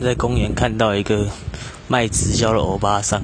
在公园看到一个卖直销的欧巴桑。